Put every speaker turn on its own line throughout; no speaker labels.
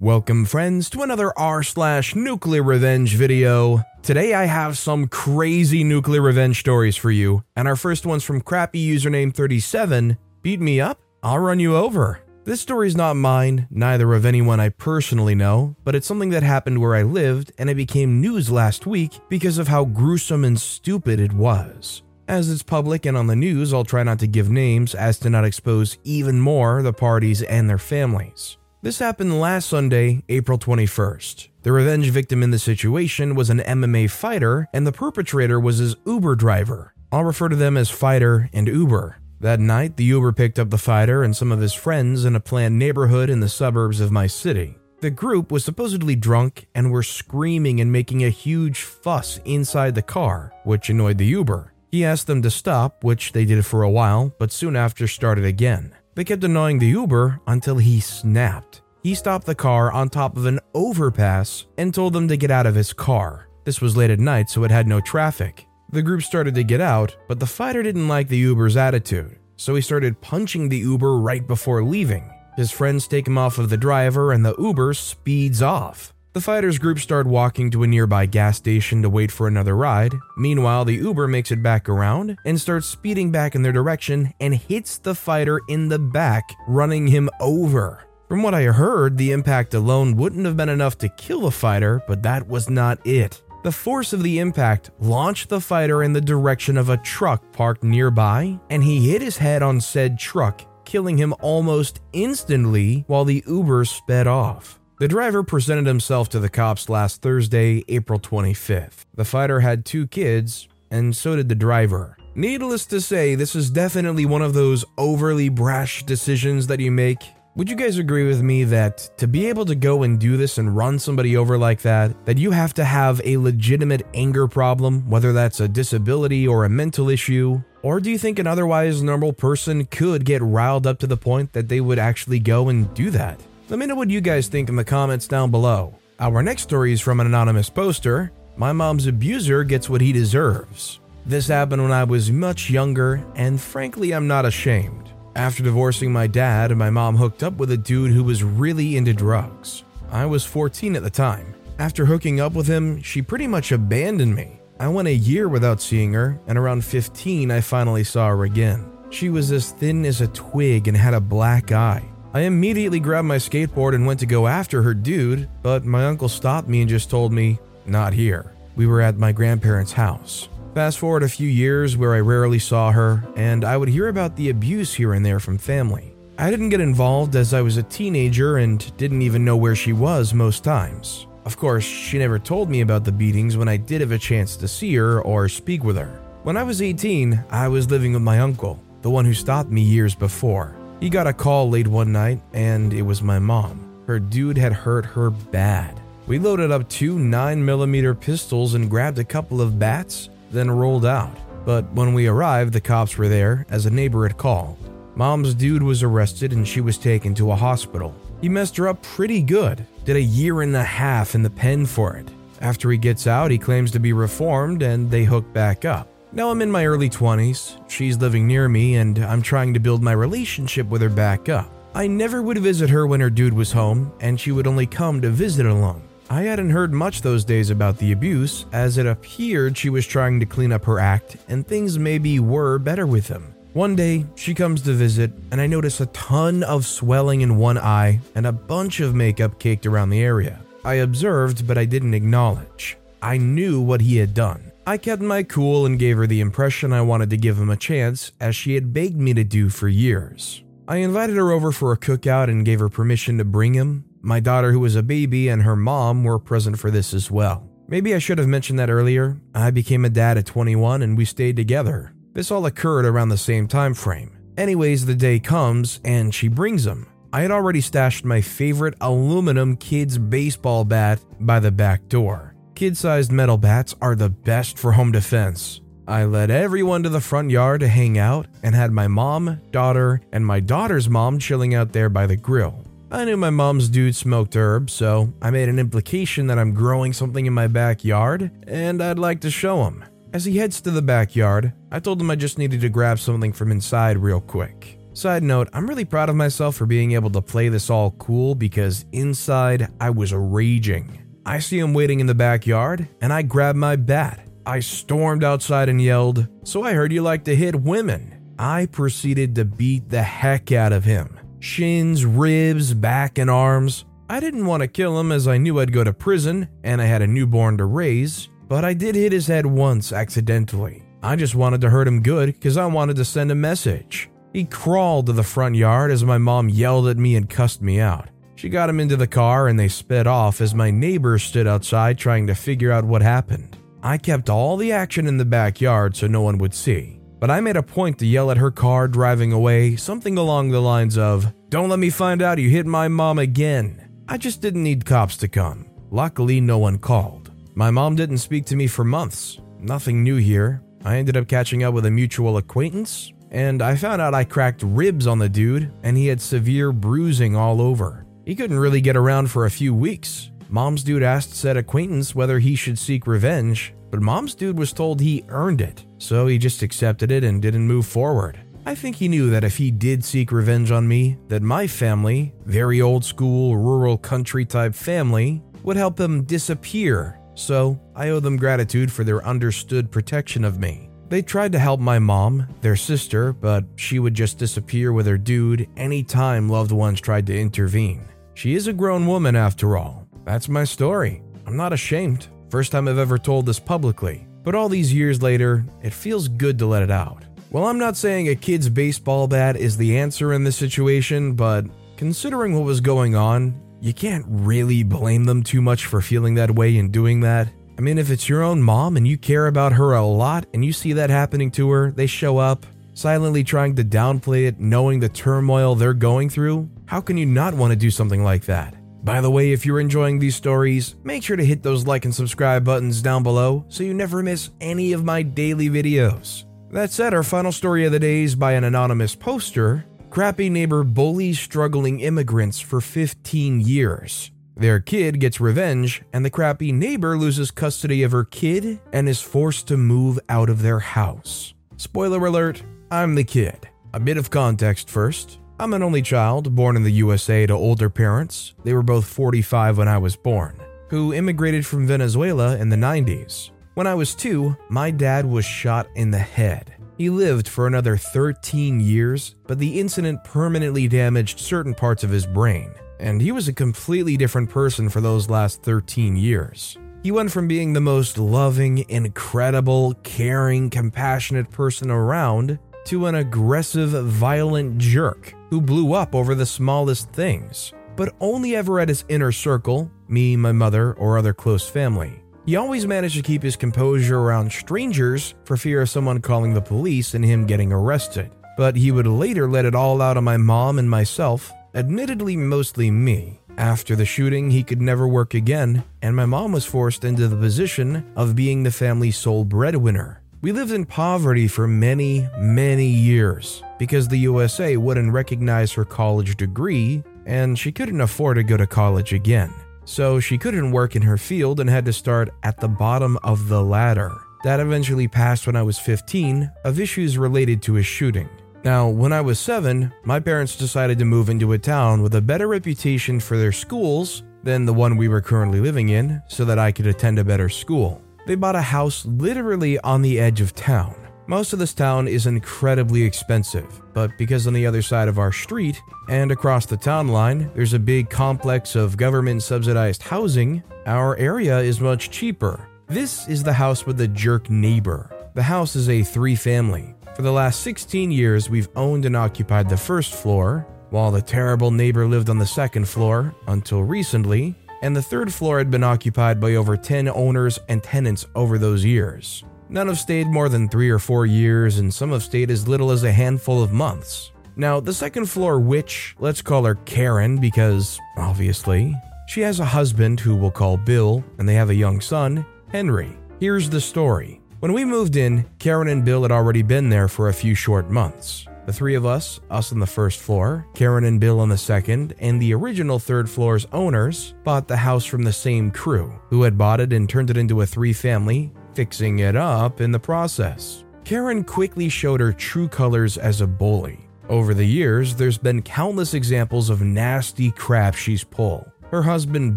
Welcome, friends, to another r slash nuclear revenge video. Today I have some crazy nuclear revenge stories for you, and our first one's from crappy username 37. Beat me up, I'll run you over. This story's not mine, neither of anyone I personally know, but it's something that happened where I lived, and it became news last week because of how gruesome and stupid it was. As it's public and on the news, I'll try not to give names as to not expose even more the parties and their families. This happened last Sunday, April 21st. The revenge victim in the situation was an MMA fighter, and the perpetrator was his Uber driver. I'll refer to them as Fighter and Uber. That night, the Uber picked up the fighter and some of his friends in a planned neighborhood in the suburbs of my city. The group was supposedly drunk and were screaming and making a huge fuss inside the car, which annoyed the Uber. He asked them to stop, which they did for a while, but soon after started again. They kept annoying the Uber until he snapped. He stopped the car on top of an overpass and told them to get out of his car. This was late at night, so it had no traffic. The group started to get out, but the fighter didn't like the Uber's attitude, so he started punching the Uber right before leaving. His friends take him off of the driver, and the Uber speeds off. The fighter's group start walking to a nearby gas station to wait for another ride. Meanwhile, the Uber makes it back around and starts speeding back in their direction and hits the fighter in the back, running him over. From what I heard, the impact alone wouldn't have been enough to kill the fighter, but that was not it. The force of the impact launched the fighter in the direction of a truck parked nearby, and he hit his head on said truck, killing him almost instantly while the Uber sped off. The driver presented himself to the cops last Thursday, April 25th. The fighter had two kids, and so did the driver. Needless to say, this is definitely one of those overly brash decisions that you make. Would you guys agree with me that to be able to go and do this and run somebody over like that, that you have to have a legitimate anger problem, whether that's a disability or a mental issue? Or do you think an otherwise normal person could get riled up to the point that they would actually go and do that? Let me know what you guys think in the comments down below. Our next story is from an anonymous poster. My mom's abuser gets what he deserves. This happened when I was much younger, and frankly, I'm not ashamed. After divorcing my dad, my mom hooked up with a dude who was really into drugs. I was 14 at the time. After hooking up with him, she pretty much abandoned me. I went a year without seeing her, and around 15, I finally saw her again. She was as thin as a twig and had a black eye. I immediately grabbed my skateboard and went to go after her dude, but my uncle stopped me and just told me, not here. We were at my grandparents' house. Fast forward a few years where I rarely saw her, and I would hear about the abuse here and there from family. I didn't get involved as I was a teenager and didn't even know where she was most times. Of course, she never told me about the beatings when I did have a chance to see her or speak with her. When I was 18, I was living with my uncle, the one who stopped me years before. He got a call late one night, and it was my mom. Her dude had hurt her bad. We loaded up two 9mm pistols and grabbed a couple of bats, then rolled out. But when we arrived, the cops were there, as a neighbor had called. Mom's dude was arrested and she was taken to a hospital. He messed her up pretty good, did a year and a half in the pen for it. After he gets out, he claims to be reformed and they hook back up. Now I'm in my early 20s, she's living near me, and I'm trying to build my relationship with her back up. I never would visit her when her dude was home, and she would only come to visit alone. I hadn't heard much those days about the abuse, as it appeared she was trying to clean up her act, and things maybe were better with him. One day, she comes to visit, and I notice a ton of swelling in one eye and a bunch of makeup caked around the area. I observed, but I didn't acknowledge. I knew what he had done. I kept my cool and gave her the impression I wanted to give him a chance, as she had begged me to do for years. I invited her over for a cookout and gave her permission to bring him. My daughter, who was a baby, and her mom were present for this as well. Maybe I should have mentioned that earlier. I became a dad at 21 and we stayed together. This all occurred around the same time frame. Anyways, the day comes and she brings him. I had already stashed my favorite aluminum kids baseball bat by the back door. Kid sized metal bats are the best for home defense. I led everyone to the front yard to hang out and had my mom, daughter, and my daughter's mom chilling out there by the grill. I knew my mom's dude smoked herbs, so I made an implication that I'm growing something in my backyard and I'd like to show him. As he heads to the backyard, I told him I just needed to grab something from inside real quick. Side note, I'm really proud of myself for being able to play this all cool because inside I was raging. I see him waiting in the backyard and I grab my bat I stormed outside and yelled, So I heard you like to hit women. I proceeded to beat the heck out of him shins, ribs, back, and arms. I didn't want to kill him as I knew I'd go to prison and I had a newborn to raise, but I did hit his head once accidentally. I just wanted to hurt him good because I wanted to send a message. He crawled to the front yard as my mom yelled at me and cussed me out. She got him into the car and they sped off as my neighbor stood outside trying to figure out what happened. I kept all the action in the backyard so no one would see. But I made a point to yell at her car driving away, something along the lines of, Don't let me find out you hit my mom again. I just didn't need cops to come. Luckily, no one called. My mom didn't speak to me for months. Nothing new here. I ended up catching up with a mutual acquaintance, and I found out I cracked ribs on the dude, and he had severe bruising all over. He couldn't really get around for a few weeks, Mom's dude asked said acquaintance whether he should seek revenge, but Mom's dude was told he earned it, so he just accepted it and didn't move forward. I think he knew that if he did seek revenge on me, that my family, very old school, rural country type family, would help him disappear. So I owe them gratitude for their understood protection of me. They tried to help my mom, their sister, but she would just disappear with her dude anytime loved ones tried to intervene. She is a grown woman after all, that's my story. I'm not ashamed. First time I've ever told this publicly. But all these years later, it feels good to let it out. Well, I'm not saying a kid's baseball bat is the answer in this situation, but considering what was going on, you can't really blame them too much for feeling that way and doing that. I mean, if it's your own mom and you care about her a lot and you see that happening to her, they show up, silently trying to downplay it, knowing the turmoil they're going through, how can you not want to do something like that? By the way, if you're enjoying these stories, make sure to hit those like and subscribe buttons down below so you never miss any of my daily videos. That said, our final story of the day is by an anonymous poster. Crappy neighbor bullies struggling immigrants for 15 years. Their kid gets revenge, and the crappy neighbor loses custody of her kid and is forced to move out of their house. Spoiler alert, I'm the kid. A bit of context first. I'm an only child, born in the USA to older parents. They were both 45 when I was born, who immigrated from Venezuela in the 90s. When I was two, my dad was shot in the head. He lived for another 13 years, but the incident permanently damaged certain parts of his brain, and he was a completely different person for those last 13 years. He went from being the most loving, incredible, caring, compassionate person around to an aggressive, violent jerk who blew up over the smallest things, but only ever at his inner circle me, my mother, or other close family. He always managed to keep his composure around strangers for fear of someone calling the police and him getting arrested. But he would later let it all out on my mom and myself, admittedly mostly me. After the shooting, he could never work again, and my mom was forced into the position of being the family's sole breadwinner. We lived in poverty for many, many years because the USA wouldn't recognize her college degree and she couldn't afford to go to college again. So she couldn't work in her field and had to start at the bottom of the ladder. That eventually passed when I was 15 of issues related to a shooting. Now, when I was 7, my parents decided to move into a town with a better reputation for their schools than the one we were currently living in so that I could attend a better school. They bought a house literally on the edge of town. Most of this town is incredibly expensive, but because on the other side of our street and across the town line there's a big complex of government subsidized housing, our area is much cheaper. This is the house with the jerk neighbor. The house is a three family. For the last 16 years, we've owned and occupied the first floor, while the terrible neighbor lived on the second floor until recently, and the third floor had been occupied by over 10 owners and tenants over those years. None have stayed more than three or four years, and some have stayed as little as a handful of months. Now, the second floor witch, let's call her Karen because, obviously, she has a husband who we'll call Bill, and they have a young son, Henry. Here's the story. When we moved in, Karen and Bill had already been there for a few short months. The three of us, us on the first floor, Karen and Bill on the second, and the original third floor's owners, bought the house from the same crew, who had bought it and turned it into a three family, fixing it up in the process. Karen quickly showed her true colors as a bully. Over the years, there's been countless examples of nasty crap she's pulled. Her husband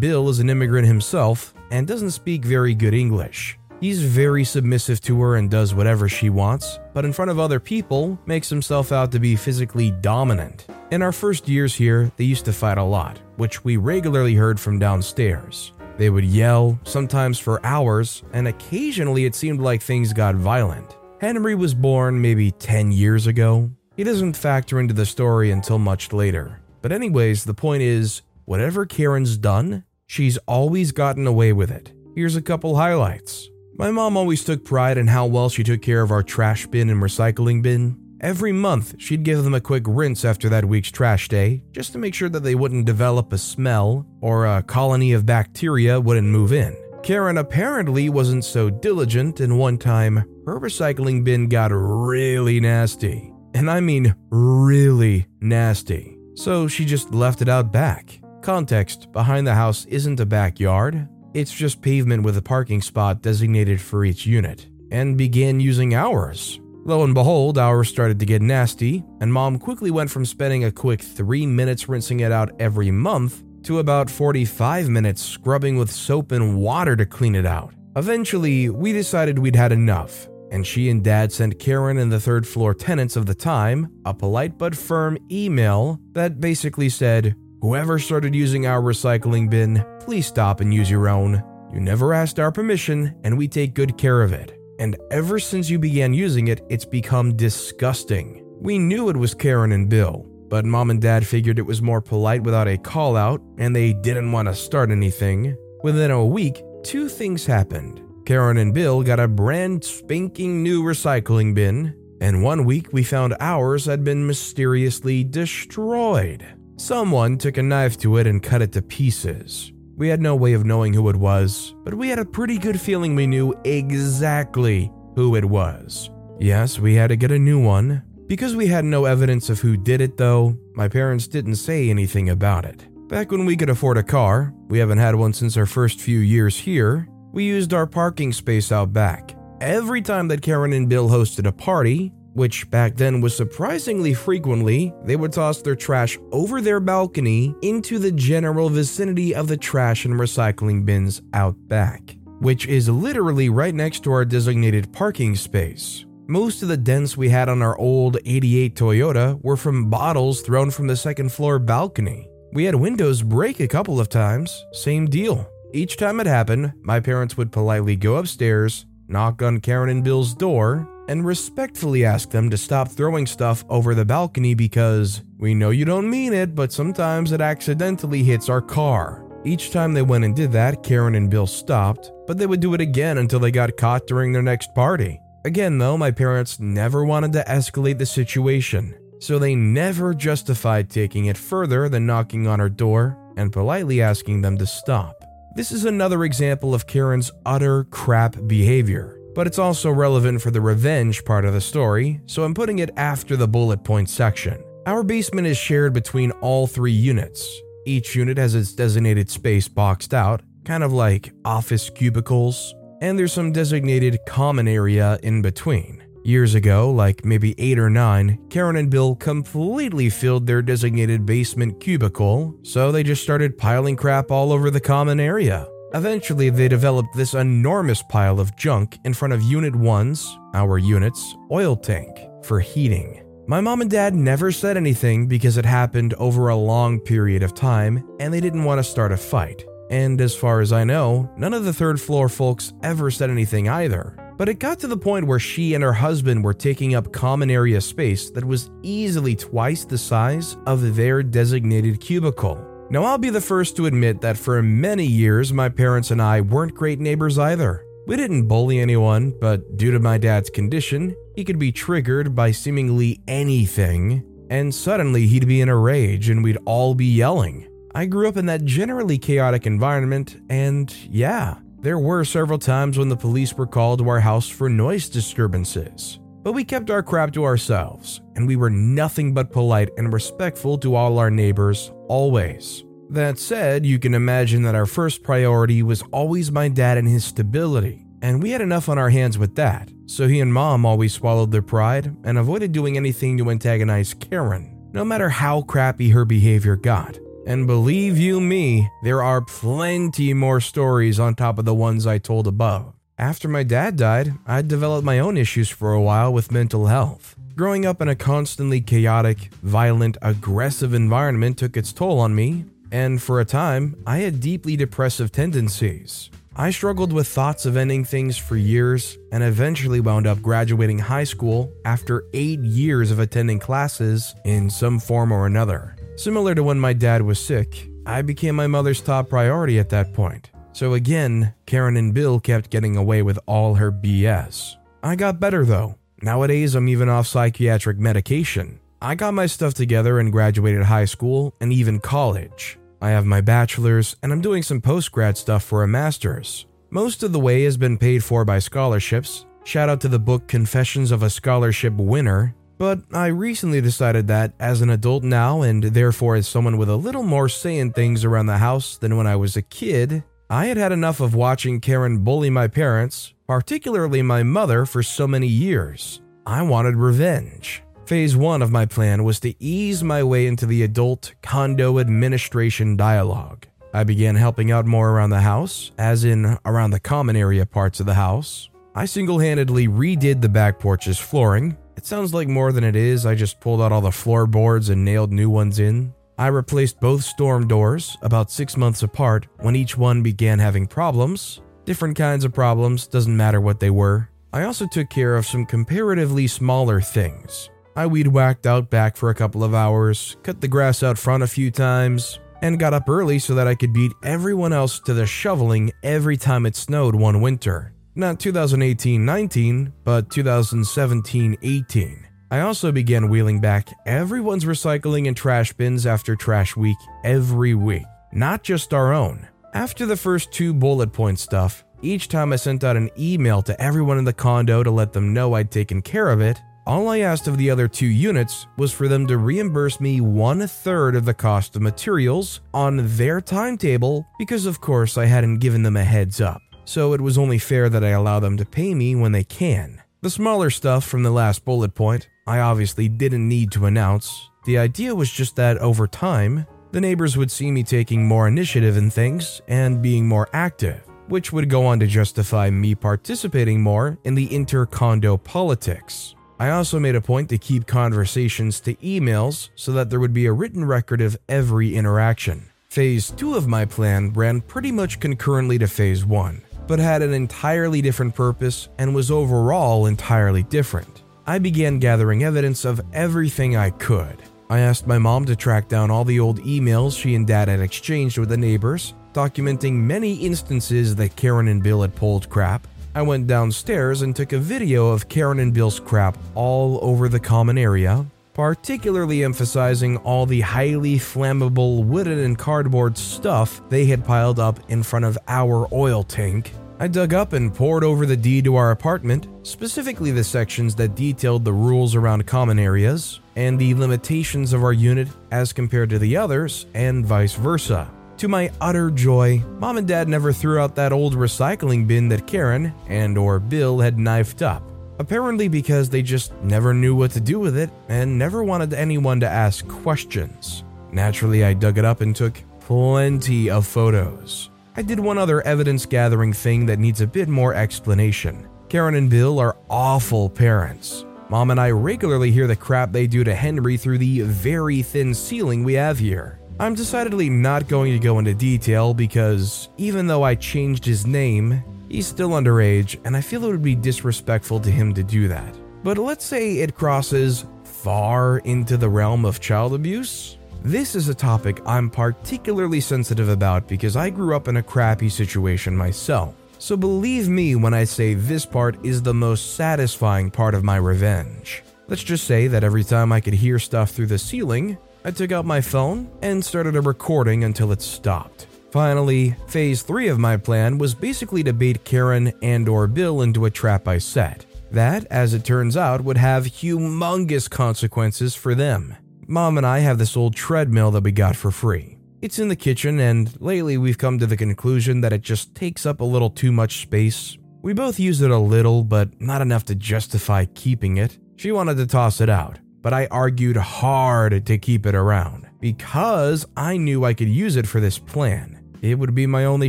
Bill is an immigrant himself and doesn't speak very good English. He's very submissive to her and does whatever she wants, but in front of other people, makes himself out to be physically dominant. In our first years here, they used to fight a lot, which we regularly heard from downstairs. They would yell, sometimes for hours, and occasionally it seemed like things got violent. Henry was born maybe 10 years ago. He doesn't factor into the story until much later. But, anyways, the point is whatever Karen's done, she's always gotten away with it. Here's a couple highlights. My mom always took pride in how well she took care of our trash bin and recycling bin. Every month, she'd give them a quick rinse after that week's trash day, just to make sure that they wouldn't develop a smell or a colony of bacteria wouldn't move in. Karen apparently wasn't so diligent, and one time, her recycling bin got really nasty. And I mean really nasty. So she just left it out back. Context behind the house isn't a backyard, it's just pavement with a parking spot designated for each unit, and began using ours. Lo and behold, ours started to get nasty, and mom quickly went from spending a quick 3 minutes rinsing it out every month to about 45 minutes scrubbing with soap and water to clean it out. Eventually, we decided we'd had enough, and she and dad sent Karen and the third floor tenants of the time a polite but firm email that basically said, Whoever started using our recycling bin, please stop and use your own. You never asked our permission, and we take good care of it. And ever since you began using it, it's become disgusting. We knew it was Karen and Bill, but mom and dad figured it was more polite without a call out, and they didn't want to start anything. Within a week, two things happened. Karen and Bill got a brand spanking new recycling bin, and one week we found ours had been mysteriously destroyed. Someone took a knife to it and cut it to pieces. We had no way of knowing who it was, but we had a pretty good feeling we knew exactly who it was. Yes, we had to get a new one. Because we had no evidence of who did it, though, my parents didn't say anything about it. Back when we could afford a car, we haven't had one since our first few years here, we used our parking space out back. Every time that Karen and Bill hosted a party, which back then was surprisingly frequently, they would toss their trash over their balcony into the general vicinity of the trash and recycling bins out back, which is literally right next to our designated parking space. Most of the dents we had on our old 88 Toyota were from bottles thrown from the second floor balcony. We had windows break a couple of times, same deal. Each time it happened, my parents would politely go upstairs, knock on Karen and Bill's door, and respectfully ask them to stop throwing stuff over the balcony because we know you don't mean it, but sometimes it accidentally hits our car. Each time they went and did that, Karen and Bill stopped, but they would do it again until they got caught during their next party. Again, though, my parents never wanted to escalate the situation, so they never justified taking it further than knocking on our door and politely asking them to stop. This is another example of Karen's utter crap behavior but it's also relevant for the revenge part of the story, so I'm putting it after the bullet point section. Our basement is shared between all three units. Each unit has its designated space boxed out, kind of like office cubicles, and there's some designated common area in between. Years ago, like maybe 8 or 9, Karen and Bill completely filled their designated basement cubicle, so they just started piling crap all over the common area. Eventually, they developed this enormous pile of junk in front of Unit 1's, our unit's, oil tank for heating. My mom and dad never said anything because it happened over a long period of time and they didn't want to start a fight. And as far as I know, none of the third floor folks ever said anything either. But it got to the point where she and her husband were taking up common area space that was easily twice the size of their designated cubicle. Now, I'll be the first to admit that for many years, my parents and I weren't great neighbors either. We didn't bully anyone, but due to my dad's condition, he could be triggered by seemingly anything. and suddenly he'd be in a rage and we'd all be yelling. I grew up in that generally chaotic environment, and yeah, there were several times when the police were called to our house for noise disturbances. But we kept our crap to ourselves, and we were nothing but polite and respectful to all our neighbors, always. That said, you can imagine that our first priority was always my dad and his stability, and we had enough on our hands with that, so he and mom always swallowed their pride and avoided doing anything to antagonize Karen, no matter how crappy her behavior got. And believe you me, there are plenty more stories on top of the ones I told above. After my dad died, I developed my own issues for a while with mental health. Growing up in a constantly chaotic, violent, aggressive environment took its toll on me, and for a time, I had deeply depressive tendencies. I struggled with thoughts of ending things for years and eventually wound up graduating high school after eight years of attending classes in some form or another. Similar to when my dad was sick, I became my mother's top priority at that point. So again, Karen and Bill kept getting away with all her BS. I got better though. Nowadays, I'm even off psychiatric medication. I got my stuff together and graduated high school and even college. I have my bachelor's and I'm doing some post grad stuff for a master's. Most of the way has been paid for by scholarships. Shout out to the book Confessions of a Scholarship Winner. But I recently decided that, as an adult now and therefore as someone with a little more say in things around the house than when I was a kid, I had had enough of watching Karen bully my parents, particularly my mother, for so many years. I wanted revenge. Phase one of my plan was to ease my way into the adult condo administration dialogue. I began helping out more around the house, as in around the common area parts of the house. I single handedly redid the back porch's flooring. It sounds like more than it is, I just pulled out all the floorboards and nailed new ones in. I replaced both storm doors about six months apart when each one began having problems. Different kinds of problems, doesn't matter what they were. I also took care of some comparatively smaller things. I weed whacked out back for a couple of hours, cut the grass out front a few times, and got up early so that I could beat everyone else to the shoveling every time it snowed one winter. Not 2018 19, but 2017 18. I also began wheeling back everyone's recycling and trash bins after trash week every week, not just our own. After the first two bullet point stuff, each time I sent out an email to everyone in the condo to let them know I'd taken care of it, all I asked of the other two units was for them to reimburse me one third of the cost of materials on their timetable because, of course, I hadn't given them a heads up. So it was only fair that I allow them to pay me when they can. The smaller stuff from the last bullet point, I obviously didn't need to announce. The idea was just that over time, the neighbors would see me taking more initiative in things and being more active, which would go on to justify me participating more in the inter condo politics. I also made a point to keep conversations to emails so that there would be a written record of every interaction. Phase 2 of my plan ran pretty much concurrently to Phase 1, but had an entirely different purpose and was overall entirely different. I began gathering evidence of everything I could. I asked my mom to track down all the old emails she and dad had exchanged with the neighbors, documenting many instances that Karen and Bill had pulled crap, I went downstairs and took a video of Karen and Bill's crap all over the common area, particularly emphasizing all the highly flammable wooden and cardboard stuff they had piled up in front of our oil tank. I dug up and poured over the deed to our apartment, specifically the sections that detailed the rules around common areas and the limitations of our unit as compared to the others, and vice versa. To my utter joy, mom and dad never threw out that old recycling bin that Karen and or Bill had knifed up. Apparently because they just never knew what to do with it and never wanted anyone to ask questions. Naturally, I dug it up and took plenty of photos. I did one other evidence gathering thing that needs a bit more explanation. Karen and Bill are awful parents. Mom and I regularly hear the crap they do to Henry through the very thin ceiling we have here. I'm decidedly not going to go into detail because even though I changed his name, he's still underage and I feel it would be disrespectful to him to do that. But let's say it crosses far into the realm of child abuse. This is a topic I'm particularly sensitive about because I grew up in a crappy situation myself. So believe me when I say this part is the most satisfying part of my revenge. Let's just say that every time I could hear stuff through the ceiling, I took out my phone and started a recording until it stopped. Finally, phase 3 of my plan was basically to bait Karen and or Bill into a trap I set. That, as it turns out, would have humongous consequences for them. Mom and I have this old treadmill that we got for free. It's in the kitchen, and lately we've come to the conclusion that it just takes up a little too much space. We both use it a little, but not enough to justify keeping it. She wanted to toss it out, but I argued hard to keep it around because I knew I could use it for this plan. It would be my only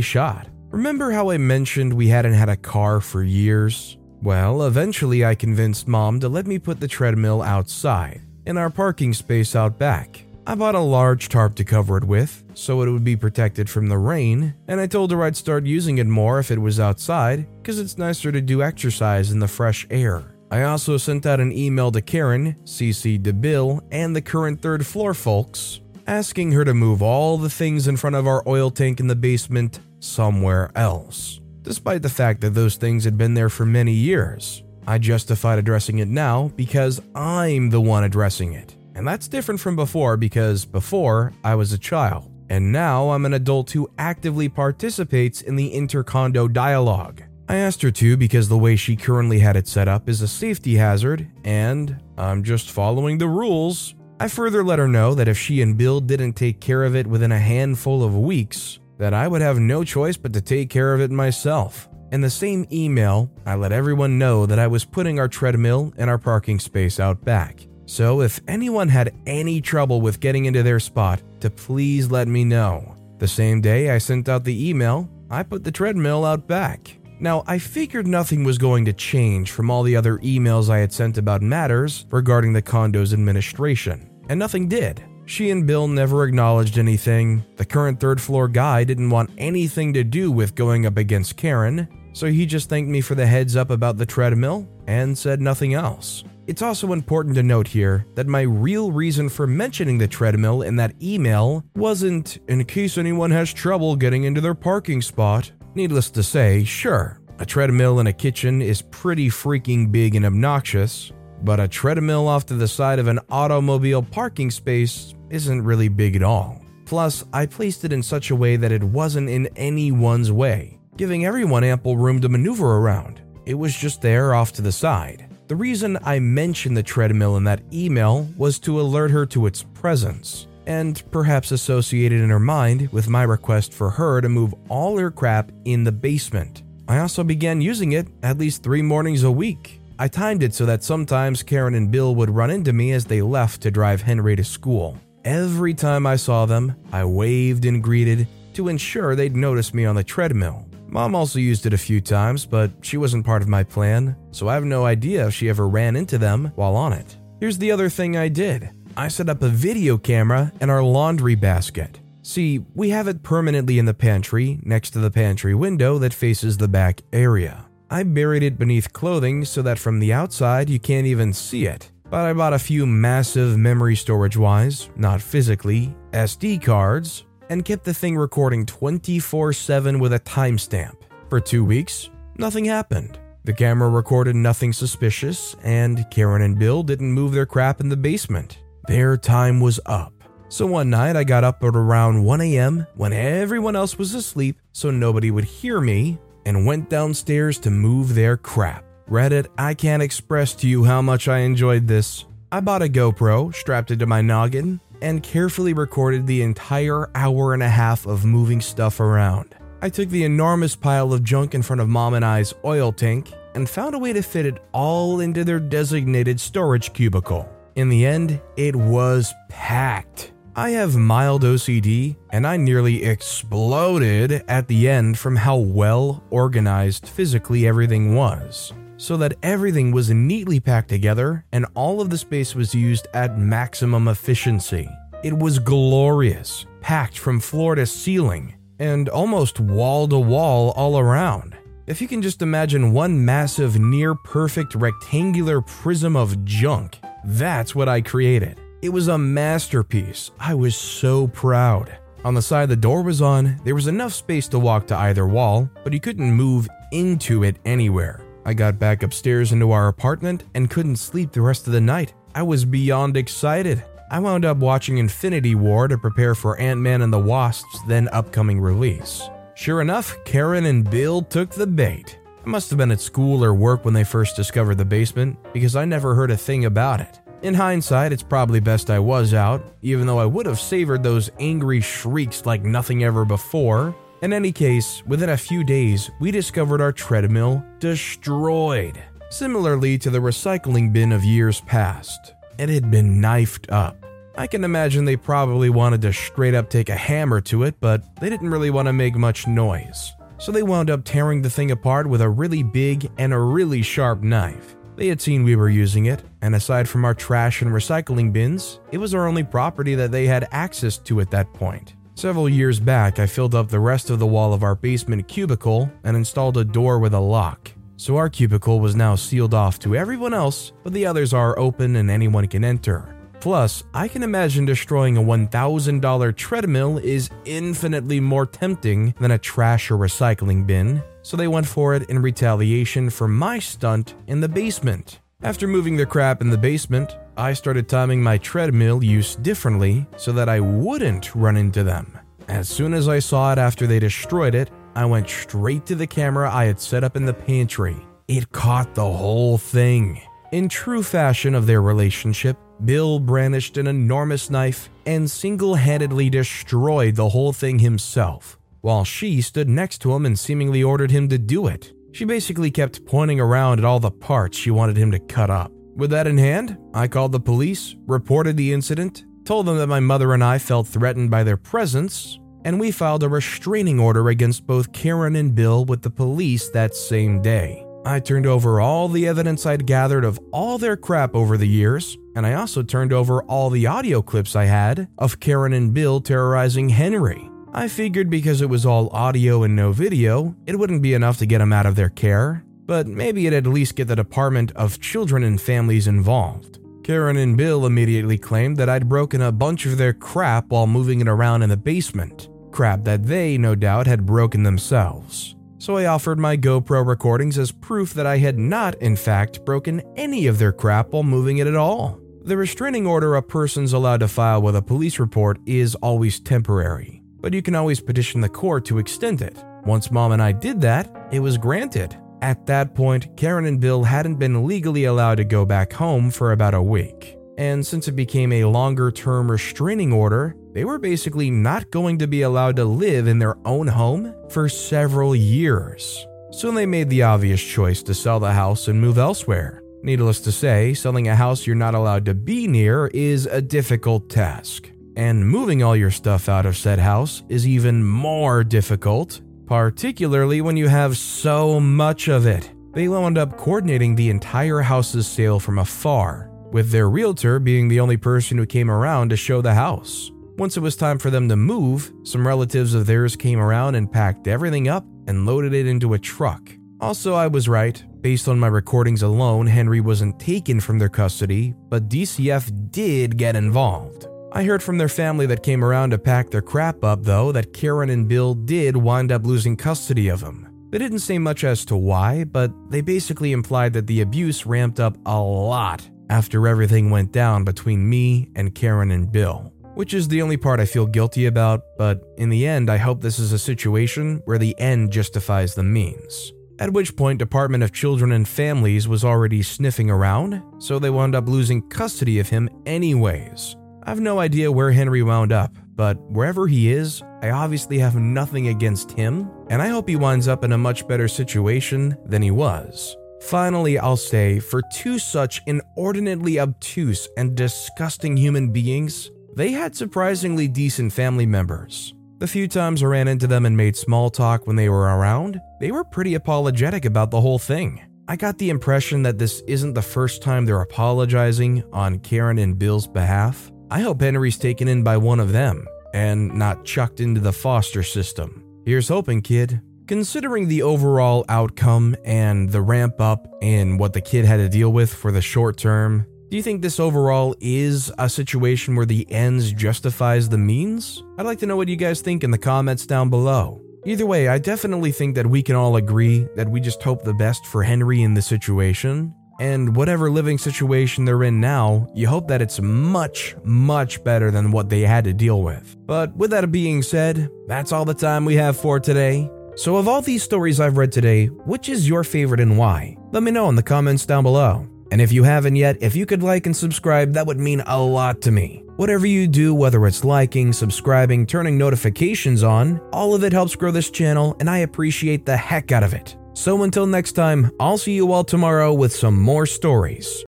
shot. Remember how I mentioned we hadn't had a car for years? Well, eventually I convinced mom to let me put the treadmill outside, in our parking space out back. I bought a large tarp to cover it with, so it would be protected from the rain, and I told her I'd start using it more if it was outside, because it's nicer to do exercise in the fresh air. I also sent out an email to Karen, CC to Bill, and the current third floor folks, asking her to move all the things in front of our oil tank in the basement somewhere else. Despite the fact that those things had been there for many years, I justified addressing it now because I'm the one addressing it. And that's different from before because before I was a child, and now I'm an adult who actively participates in the intercondo dialogue. I asked her to because the way she currently had it set up is a safety hazard, and I'm just following the rules I further let her know that if she and Bill didn't take care of it within a handful of weeks, that I would have no choice but to take care of it myself. In the same email, I let everyone know that I was putting our treadmill in our parking space out back. So if anyone had any trouble with getting into their spot, to please let me know. The same day I sent out the email, I put the treadmill out back. Now, I figured nothing was going to change from all the other emails I had sent about matters regarding the condo's administration and nothing did. She and Bill never acknowledged anything. The current third floor guy didn't want anything to do with going up against Karen, so he just thanked me for the heads up about the treadmill and said nothing else. It's also important to note here that my real reason for mentioning the treadmill in that email wasn't in case anyone has trouble getting into their parking spot. Needless to say, sure, a treadmill in a kitchen is pretty freaking big and obnoxious, but a treadmill off to the side of an automobile parking space isn't really big at all. Plus, I placed it in such a way that it wasn't in anyone's way, giving everyone ample room to maneuver around. It was just there off to the side. The reason I mentioned the treadmill in that email was to alert her to its presence, and perhaps associate it in her mind with my request for her to move all her crap in the basement. I also began using it at least three mornings a week I timed it so that sometimes Karen and Bill would run into me as they left to drive Henry to school. Every time I saw them, I waved and greeted to ensure they'd notice me on the treadmill. Mom also used it a few times, but she wasn't part of my plan, so I have no idea if she ever ran into them while on it. Here's the other thing I did I set up a video camera in our laundry basket. See, we have it permanently in the pantry next to the pantry window that faces the back area. I buried it beneath clothing so that from the outside you can't even see it. But I bought a few massive memory storage wise, not physically, SD cards, and kept the thing recording 24 7 with a timestamp. For two weeks, nothing happened. The camera recorded nothing suspicious, and Karen and Bill didn't move their crap in the basement. Their time was up. So one night I got up at around 1 a.m. when everyone else was asleep so nobody would hear me and went downstairs to move their crap. Reddit, I can't express to you how much I enjoyed this. I bought a GoPro, strapped it to my noggin, and carefully recorded the entire hour and a half of moving stuff around. I took the enormous pile of junk in front of Mom and I's oil tank and found a way to fit it all into their designated storage cubicle. In the end, it was packed. I have mild OCD, and I nearly exploded at the end from how well organized physically everything was. So that everything was neatly packed together and all of the space was used at maximum efficiency. It was glorious, packed from floor to ceiling, and almost wall to wall all around. If you can just imagine one massive, near perfect rectangular prism of junk, that's what I created. It was a masterpiece. I was so proud. On the side the door was on, there was enough space to walk to either wall, but you couldn't move into it anywhere. I got back upstairs into our apartment and couldn't sleep the rest of the night. I was beyond excited. I wound up watching Infinity War to prepare for Ant Man and the Wasp's then upcoming release. Sure enough, Karen and Bill took the bait. I must have been at school or work when they first discovered the basement because I never heard a thing about it. In hindsight, it's probably best I was out, even though I would have savored those angry shrieks like nothing ever before. In any case, within a few days, we discovered our treadmill destroyed. Similarly to the recycling bin of years past, it had been knifed up. I can imagine they probably wanted to straight up take a hammer to it, but they didn't really want to make much noise. So they wound up tearing the thing apart with a really big and a really sharp knife. They had seen we were using it, and aside from our trash and recycling bins, it was our only property that they had access to at that point. Several years back, I filled up the rest of the wall of our basement cubicle and installed a door with a lock. So our cubicle was now sealed off to everyone else, but the others are open and anyone can enter. Plus, I can imagine destroying a $1,000 treadmill is infinitely more tempting than a trash or recycling bin, so they went for it in retaliation for my stunt in the basement. After moving their crap in the basement, I started timing my treadmill use differently so that I wouldn't run into them. As soon as I saw it after they destroyed it, I went straight to the camera I had set up in the pantry. It caught the whole thing. In true fashion of their relationship, Bill brandished an enormous knife and single handedly destroyed the whole thing himself while she stood next to him and seemingly ordered him to do it. She basically kept pointing around at all the parts she wanted him to cut up. With that in hand, I called the police, reported the incident, told them that my mother and I felt threatened by their presence, and we filed a restraining order against both Karen and Bill with the police that same day. I turned over all the evidence I'd gathered of all their crap over the years, and I also turned over all the audio clips I had of Karen and Bill terrorizing Henry. I figured because it was all audio and no video, it wouldn't be enough to get them out of their care, but maybe it'd at least get the Department of Children and Families involved. Karen and Bill immediately claimed that I'd broken a bunch of their crap while moving it around in the basement, crap that they, no doubt, had broken themselves. So I offered my GoPro recordings as proof that I had not, in fact, broken any of their crap while moving it at all. The restraining order a person's allowed to file with a police report is always temporary but you can always petition the court to extend it. Once mom and I did that, it was granted. At that point, Karen and Bill hadn't been legally allowed to go back home for about a week. And since it became a longer term restraining order, they were basically not going to be allowed to live in their own home for several years. So they made the obvious choice to sell the house and move elsewhere. Needless to say, selling a house you're not allowed to be near is a difficult task and moving all your stuff out of said house is even more difficult, particularly when you have so much of it. They wound up coordinating the entire house's sale from afar, with their realtor being the only person who came around to show the house. Once it was time for them to move, some relatives of theirs came around and packed everything up and loaded it into a truck. Also, I was right. Based on my recordings alone, Henry wasn't taken from their custody, but DCF did get involved. I heard from their family that came around to pack their crap up, though, that Karen and Bill did wind up losing custody of him. They didn't say much as to why, but they basically implied that the abuse ramped up a lot after everything went down between me and Karen and Bill. Which is the only part I feel guilty about, but in the end, I hope this is a situation where the end justifies the means. At which point, Department of Children and Families was already sniffing around, so they wound up losing custody of him anyways. I have no idea where Henry wound up, but wherever he is, I obviously have nothing against him, and I hope he winds up in a much better situation than he was. Finally, I'll say, for two such inordinately obtuse and disgusting human beings, they had surprisingly decent family members. The few times I ran into them and made small talk when they were around, they were pretty apologetic about the whole thing. I got the impression that this isn't the first time they're apologizing on Karen and Bill's behalf. I hope Henry's taken in by one of them and not chucked into the foster system. Here's hoping, kid. Considering the overall outcome and the ramp up in what the kid had to deal with for the short term, do you think this overall is a situation where the ends justifies the means? I'd like to know what you guys think in the comments down below. Either way, I definitely think that we can all agree that we just hope the best for Henry in the situation. And whatever living situation they're in now, you hope that it's much, much better than what they had to deal with. But with that being said, that's all the time we have for today. So, of all these stories I've read today, which is your favorite and why? Let me know in the comments down below. And if you haven't yet, if you could like and subscribe, that would mean a lot to me. Whatever you do, whether it's liking, subscribing, turning notifications on, all of it helps grow this channel, and I appreciate the heck out of it. So until next time, I'll see you all tomorrow with some more stories.